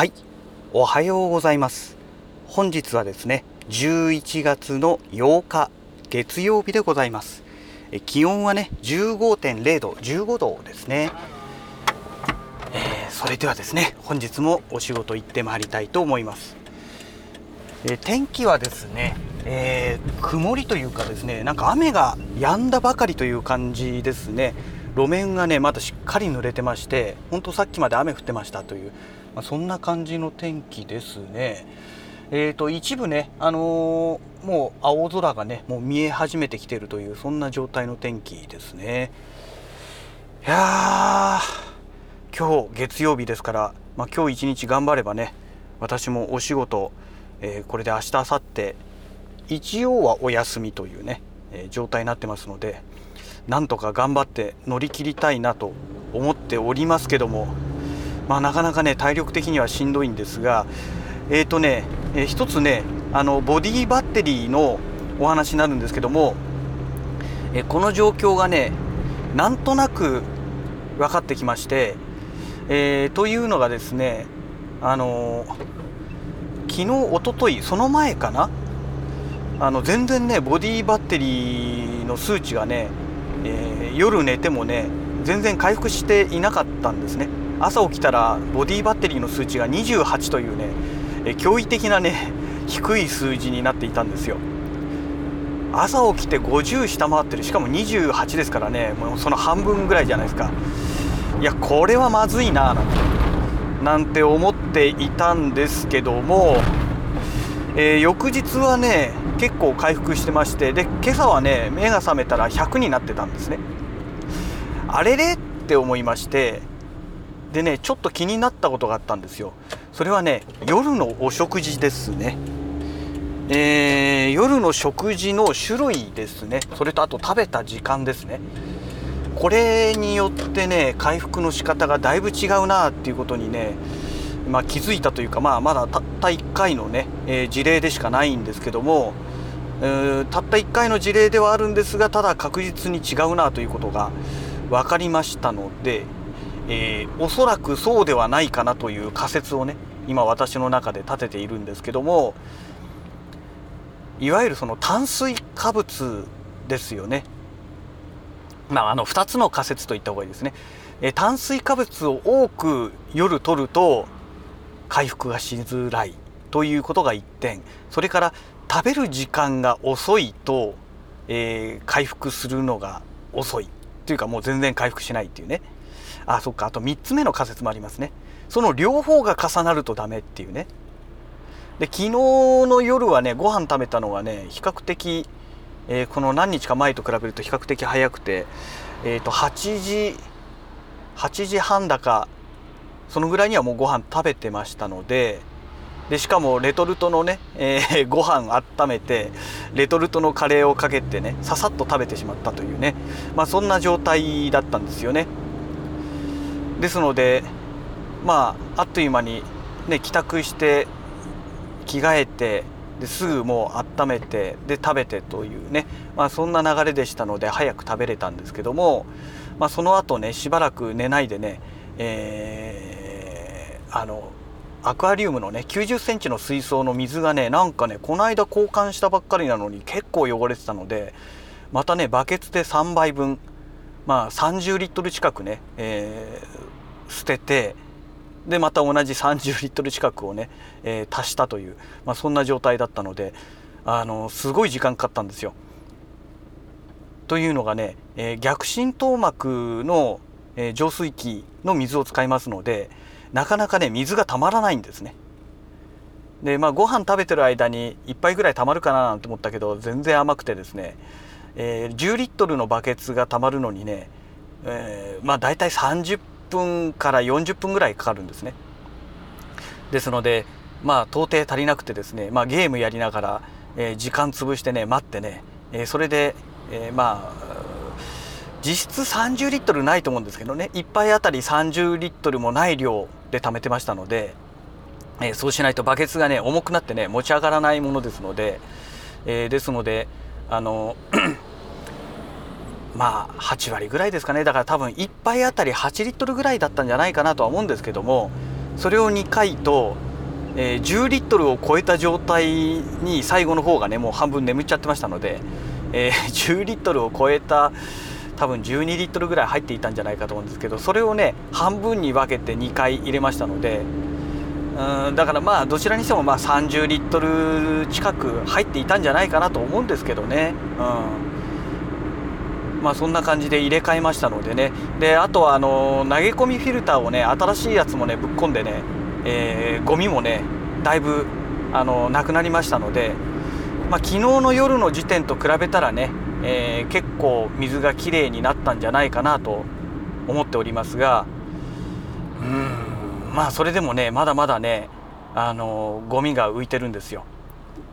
はい。おはようございます。本日はですね11月の8日月曜日でございます。気温はね15.0度15度ですね、えー、それではですね本日もお仕事行ってまいりたいと思います、えー、天気はですね、えー、曇りというかですねなんか雨が止んだばかりという感じですね。路面がねまだしっかり濡れてましてほんとさっきまで雨降ってましたという、まあ、そんな感じの天気ですね。えーと、一部ね、あのー、もう青空がねもう見え始めてきているというそんな状態の天気ですね。いやー今日月曜日ですから、まあ、今日一日頑張ればね私もお仕事、えー、これで明日明後日一応はお休みというね、えー、状態になってますのでなんとか頑張って乗り切りたいなと思っておりますけどもまあなかなかね体力的にはしんどいんですがえ、ー、とねえー、一つねあのボディバッテリーのお話になるんですけども、えー、この状況がねなんとなく分かってきまして、えー、というのがですねあの昨日おとといその前かなあの全然ねボディバッテリーの数値がね、え夜寝てもね全然回復していなかったんですね。朝起きたらボディバッテリーの数値が28というねえ驚異的なね 低い数字になっていたんですよ。朝起きて50下回ってる。しかも28ですからね。もうその半分ぐらいじゃないですか。いやこれはまずいななんてなんて思っていたんですけども、えー、翌日はね結構回復してましてで今朝はね目が覚めたら100になってたんですね。あれれって思いましてでねちょっと気になったことがあったんですよ。それはね夜のお食事ですね。えー、夜の食事の種類ですね。それとあと食べた時間ですね。これによってね回復の仕方がだいぶ違うなっていうことにね、まあ、気づいたというか、まあ、まだたった1回のね、えー、事例でしかないんですけども、えー、たった1回の事例ではあるんですがただ確実に違うなということが分かりましたので、えー、おそらくそうではないかなという仮説をね今私の中で立てているんですけどもいわゆるその炭水化物ですよね。まあ、あの2つの仮説といった方がいいですね。え炭水化物を多く夜取ると回復がしづらいということが1点それから食べる時間が遅いと、えー、回復するのが遅いというかもう全然回復しないっていうねあそっか。あと3つ目の仮説もありますね。その両方が重なるとダメっていうね。で昨日の夜はねご飯食べたのがね比較的、えー、この何日か前と比べると比較的早くてえ、ー、と8時8時半だかそのぐらいにはもうご飯食べてましたのででしかもレトルトのね、えー、ご飯温めてレトルトのカレーをかけてねささっと食べてしまったというね。まあそんな状態だったんですよね。ですのでまああっという間にね帰宅して着替えてですぐもう温めてで食べてというね、まあ、そんな流れでしたので早く食べれたんですけども、まあ、その後ねしばらく寝ないでね、えー、あのアクアリウムのね90センチの水槽の水がねなんかねこの間交換したばっかりなのに結構汚れてたのでまたねバケツで3杯分まあ30リットル近くね、え、捨ててでまた同じ30リットル近くをね、えー、足したという、まあ、そんな状態だったのであのすごい時間かかったんですよ。というのがね、えー、逆浸透膜の、えー、浄水器の水を使いますのでなかなかね水がたまらないんですね。でまあご飯食べてる間に1杯ぐらいたまるかななんて思ったけど全然甘くてですね、えー、10リットルのバケツがたまるのにね、えー、まあ大体30分分から40分ぐらいかかるんですね。ですのでまあ到底足りなくてですね、まあ、ゲームやりながら、えー、時間潰してね待ってね、えー、それで、えー、まあ実質30リットルないと思うんですけどね1杯あたり30リットルもない量で貯めてましたので、えそうしないとバケツがね重くなってね持ち上がらないものですので、えですのであのまあ8割ぐらいですかねだから多分1杯あたり8リットルぐらいだったんじゃないかなとは思うんですけどもそれを2回と、えー、10リットルを超えた状態に最後の方がねもう半分眠っちゃってましたので、えー、10リットルを超えた多分12リットルぐらい入っていたんじゃないかと思うんですけどそれをね半分に分けて2回入れましたのでうんだからまあどちらにしてもまあ30リットル近く入っていたんじゃないかなと思うんですけどね。うんまあ、そんな感じで入れ替えましたのでねであとはあの投げ込みフィルターをね新しいやつもねぶっ込んでね、えー、ゴミもねだいぶあのなくなりましたので、まあ、昨日の夜の時点と比べたらね、えー、結構水がきれいになったんじゃないかなと思っておりますがうんまあそれでもねまだまだねあのゴミが浮いてるんですよ。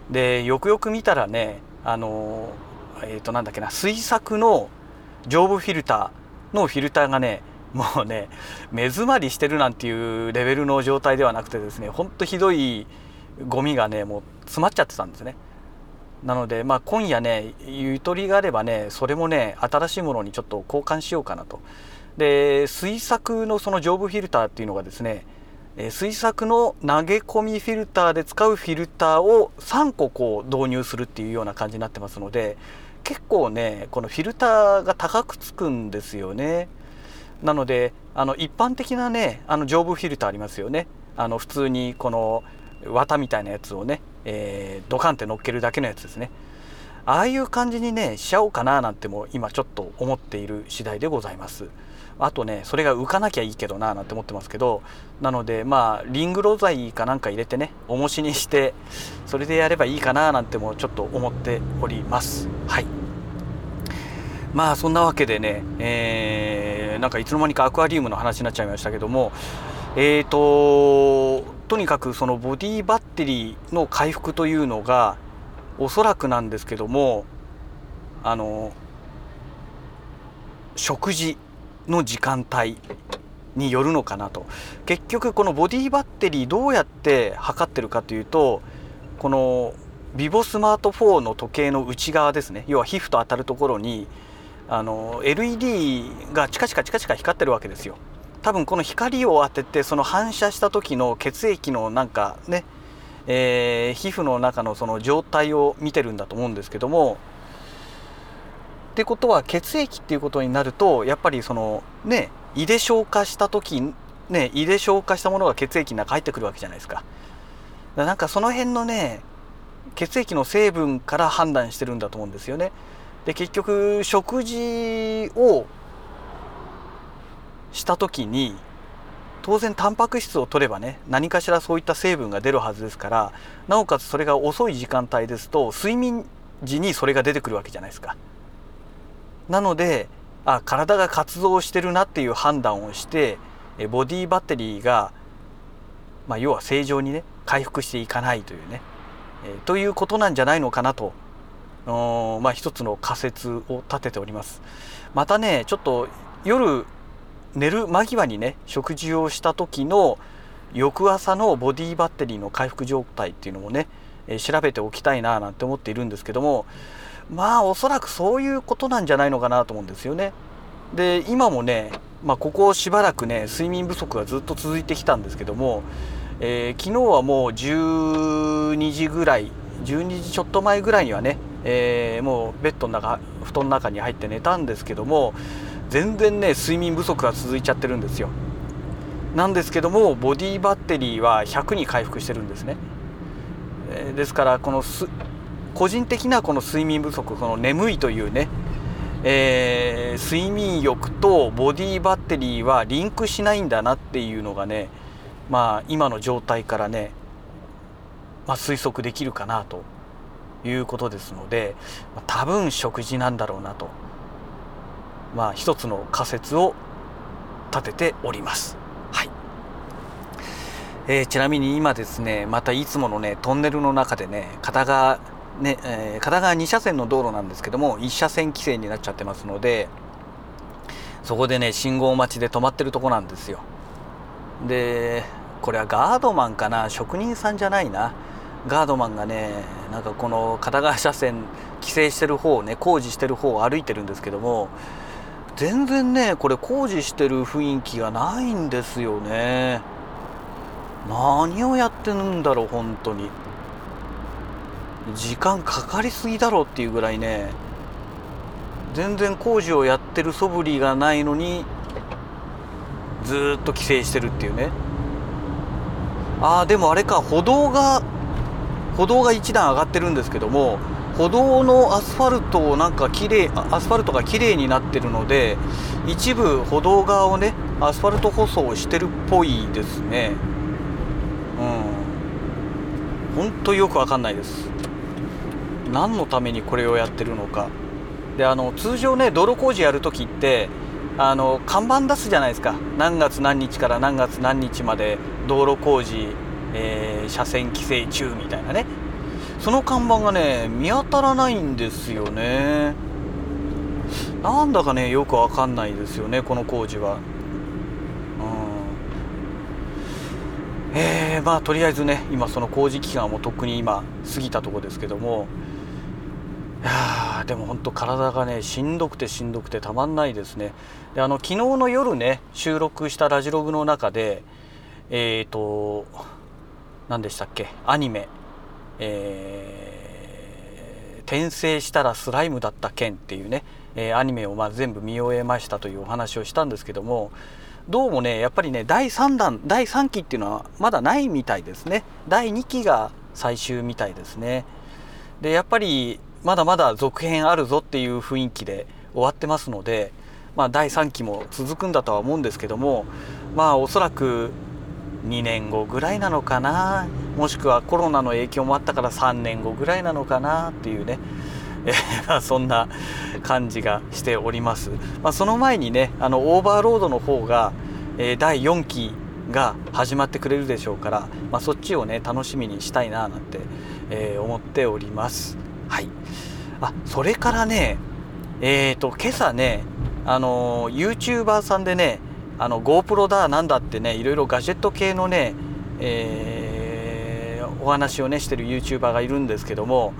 でよくよく見たらねあのえ、ー、となんだっけな水作の上部フィルターのフィルターがねもうね目詰まりしてるなんていうレベルの状態ではなくてですねほんとひどいゴミがねもう詰まっちゃってたんですね。なのでまあ今夜ねゆとりがあればねそれもね新しいものにちょっと交換しようかなと。で水作のその上部フィルターっていうのがですね水作の投げ込みフィルターで使うフィルターを3個こう導入するっていうような感じになってますので結構ねこのフィルターが高くつくんですよね。なのであの一般的なねあの上部フィルターありますよね。あの普通にこの綿みたいなやつをね、えー、ドカンって乗っけるだけのやつですね。ああいう感じにねしちゃおうかななんても今ちょっと思っている次第でございます。あとねそれが浮かなきゃいいけどななんて思ってますけどなのでまあリングロ材かなんか入れてね重しにしてそれでやればいいかななんてもちょっと思っております。はい。まあそんなわけでね、えー、なんかいつの間にかアクアリウムの話になっちゃいましたけどもえーととにかくそのボディバッテリーの回復というのがおそらくなんですけどもあの食事の時間帯によるのかなと。結局このボディバッテリーどうやって測ってるかというとこのビボスマート4の時計の内側ですね。要は皮膚と当たるところにあの LED がチカチカチカチカ光ってるわけですよ多分この光を当ててその反射した時の血液のなんかね、えー、皮膚の中のその状態を見てるんだと思うんですけどもってことは血液っていうことになるとやっぱりそのね胃で消化した時ね胃で消化したものが血液の中入ってくるわけじゃないですか。かなんかその辺のね血液の成分から判断してるんだと思うんですよね。で結局食事をした時に当然タンパク質を取ればね何かしらそういった成分が出るはずですからなおかつそれが遅い時間帯ですと睡眠時にそれが出てくるわけじゃないですか。なのであ体が活動してるなっていう判断をしてボディバッテリーが、まあ、要は正常にね回復していかないというね、え、ということなんじゃないのかなとまあ、一つの仮説を立てておりますまたねちょっと夜寝る間際にね食事をした時の翌朝のボディバッテリーの回復状態っていうのもね、調べておきたいななんて思っているんですけどもまあおそらくそういうことなんじゃないのかなと思うんですよね。で今もね、まあ、ここしばらくね睡眠不足がずっと続いてきたんですけども、えー、昨日はもう12時ぐらい12時ちょっと前ぐらいにはね、えー、もうベッドの中布団の中に入って寝たんですけども全然ね睡眠不足が続いちゃってるんですよ。なんですけどもボディバッテリーは100に回復してるんですね。えー、ですからこの個人的なこの睡眠不足この眠いというね、えー、睡眠欲とボディバッテリーはリンクしないんだなっていうのがねまあ今の状態からね、まあ、推測できるかなということですので、ま、多分食事なんだろうなと。まあ一つの仮説を立てております。はい。えー、ちなみに今ですねまたいつものねトンネルの中でね片側ねえー、片側2車線の道路なんですけども1車線規制になっちゃってますのでそこでね信号待ちで止まってるとこなんですよ。でこれはガードマンかな？職人さんじゃないな？ガードマンがねなんかこの片側車線規制してる方をね工事してる方を歩いてるんですけども全然ねこれ工事してる雰囲気がないんですよね。何をやってるんだろう本当に。時間かかりすぎだろうっていうぐらいね全然工事をやってる素振りがないのにずっと規制してるっていうね。ああでもあれか歩道が歩道が1段上がってるんですけども歩道のアスファルトをなんか綺麗アスファルトが綺麗になってるので一部歩道側をねアスファルト舗装してるっぽいですね。うん。ほんとよくわかんないです。何のためにこれをやってるのか。であの通常ね道路工事やるときってあの看板出すじゃないですか。何月何日から何月何日まで道路工事、えー、車線規制中みたいなね。その看板がね見当たらないんですよね。なんだかねよくわかんないですよねこの工事は。うん。えー、まあとりあえずね今その工事期間もとっくに今過ぎたとこですけども。いやでも本当体がねしんどくてしんどくてたまんないですね。であの昨日の夜ね収録したラジログの中でえっ、ー、と何でしたっけ？アニメ。えー、転生したらスライムだった件っていうね、えー、アニメをま全部見終えましたというお話をしたんですけどもどうもねやっぱりね第3弾第3期っていうのはまだないみたいですね。第2期が最終みたいですね。でやっぱりまだまだ続編あるぞっていう雰囲気で終わってますのでまあ第3期も続くんだとは思うんですけどもまあおそらく2年後ぐらいなのかな。もしくはコロナの影響もあったから3年後ぐらいなのかなっていうね、え、そんな感じがしております、まあ、その前にねあのオーバーロードの方が、えー、第4期が始まってくれるでしょうから、まあ、そっちをね楽しみにしたいななんて、えー、思っております。はい。あそれからねえっ、と今朝ねあの YouTuber さんでねあの GoPro だなんだってねいろいろガジェット系のね、えー、お話をねしてる YouTuber がいるんですけども、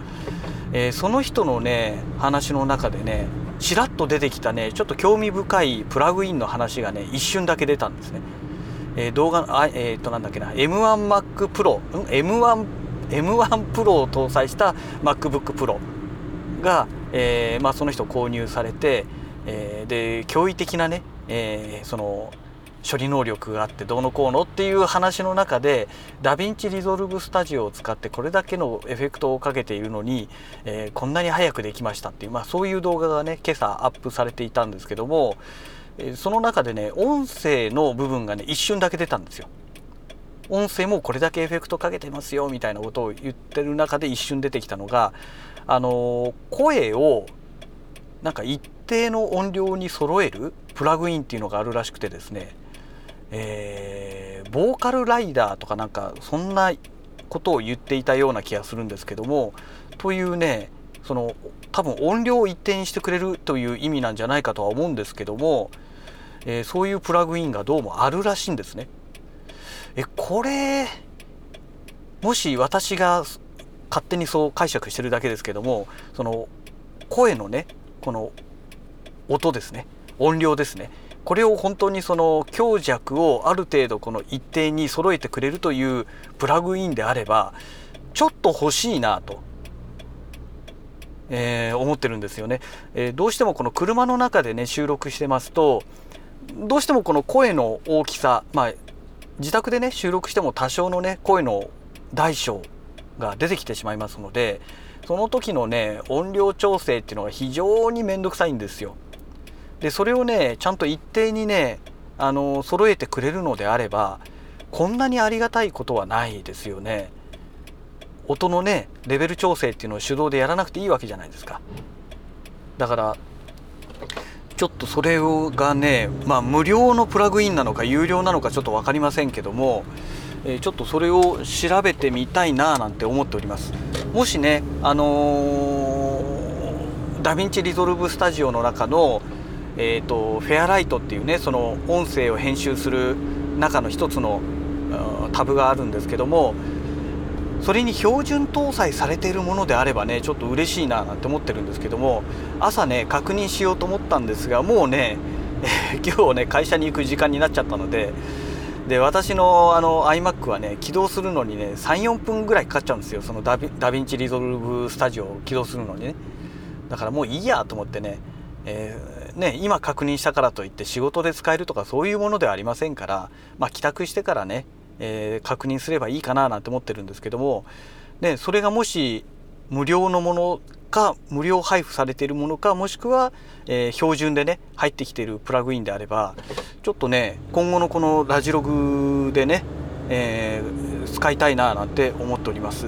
えー、その人のね話の中でねちらっと出てきたねちょっと興味深いプラグインの話がね一瞬だけ出たんですね。えー、動画あえっ、となんだっけな M1Mac Pro、ん、M1 M1 Pro を搭載した MacBook Pro が、えーまあ、その人購入されて、えー、で驚異的なねえー、その処理能力があってどうのこうのっていう話の中で DaVinci Resolve Studio を使ってこれだけのエフェクトをかけているのに、えー、こんなに早くできましたっていう、まあ、そういう動画がね今朝アップされていたんですけども、え、その中でね音声の部分がね一瞬だけ出たんですよ。音声もこれだけエフェクトかけてますよみたいなことを言ってる中で一瞬出てきたのがあの声をなんか一定の音量に揃えるプラグインっていうのがあるらしくてですね、えー、ボーカルライダーとかなんかそんなことを言っていたような気がするんですけどもというねその多分音量を一定にしてくれるという意味なんじゃないかとは思うんですけども、えー、そういうプラグインがどうもあるらしいんですね。えこれもし私が勝手にそう解釈してるだけですけどもその声のねこの音ですね。音量ですね。これを本当にその強弱をある程度この一定に揃えてくれるというプラグインであればちょっと欲しいなと、えー、思ってるんですよね、えー、どうしてもこの車の中でね収録してますとどうしてもこの声の大きさまあ自宅でね収録しても多少のね声の大小が出てきてしまいますのでその時のね音量調整っていうのが非常に面倒くさいんですよ。でそれをねちゃんと一定にねあの揃えてくれるのであればこんなにありがたいことはないですよね。音のねレベル調整っていうのを手動でやらなくていいわけじゃないですか。だからちょっとそれがねまあ無料のプラグインなのか有料なのかちょっと分かりませんけども、え、ちょっとそれを調べてみたいななんて思っております。もしねあのー、 DaVinci Resolve Studio の中のえーと、 Fairlight っていうねその音声を編集する中の一つのタブがあるんですけどもそれに標準搭載されているものであればねちょっと嬉しいななんて思ってるんですけども朝ね確認しようと思ったんですがもうね、えー、今日ね会社に行く時間になっちゃったので、で私のあの iMac はね起動するのにね34分ぐらいかかっちゃうんですよ。その DaVinci Resolve Studio を起動するのにね。だからもういいやと思ってね,、えー、ね今確認したからといって仕事で使えるとかそういうものではありませんからまあ帰宅してからね、えー、確認すればいいかななんて思ってるんですけども、ね、それがもし無料のものか無料配布されているものかもしくは、えー、標準でね入ってきているプラグインであればちょっとね今後のこのラジログでね、えー、使いたいななんて思っております。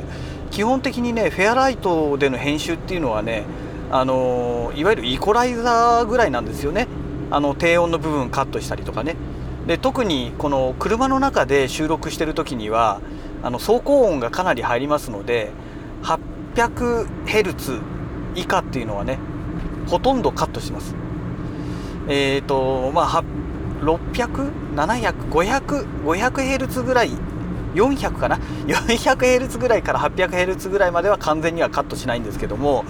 基本的にねフェアライトでの編集っていうのはねあのいわゆるイコライザーぐらいなんですよね。あの低音の部分カットしたりとかね。で特にこの車の中で収録してる時にはあの走行音がかなり入りますので 800Hz 以下っていうのはねほとんどカットします。えっ、ー、とまあ 600700500500Hz ぐらい400かな？400Hz ぐらいから 800Hz ぐらいまでは完全にはカットしないんですけども、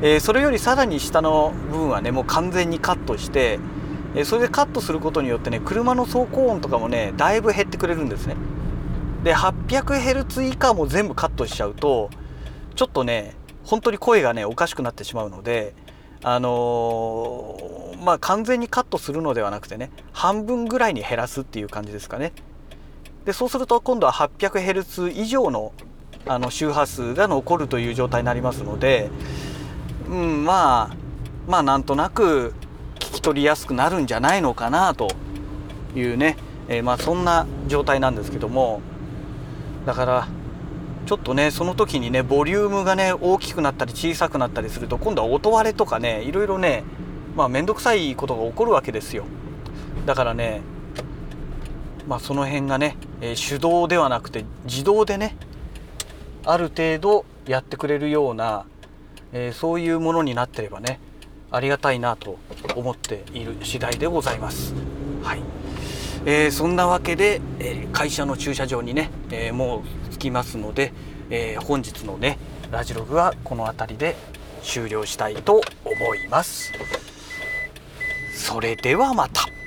えー、それよりさらに下の部分はねもう完全にカットして、えー、それでカットすることによってね車の走行音とかもねだいぶ減ってくれるんですね。で 800Hz 以下も全部カットしちゃうとちょっとね本当に声がねおかしくなってしまうのであのー、まあ完全にカットするのではなくてね半分ぐらいに減らすっていう感じですかね。でそうすると今度は 800Hz 以上のあの周波数が残るという状態になりますので、うん、まあまあなんとなく聞き取りやすくなるんじゃないのかなというね、えー、まあそんな状態なんですけども。だからちょっとねその時にねボリュームがね大きくなったり小さくなったりすると今度は音割れとかねいろいろねまあ面倒くさいことが起こるわけですよ。だからねまあその辺がね、えー、手動ではなくて自動でねある程度やってくれるような、えー、そういうものになってればねありがたいなと思っている次第でございます。はい、えー、そんなわけで、えー、会社の駐車場にね、え、もう着きますので、え本日のねラジログはこの辺りで終了したいと思います。それではまた。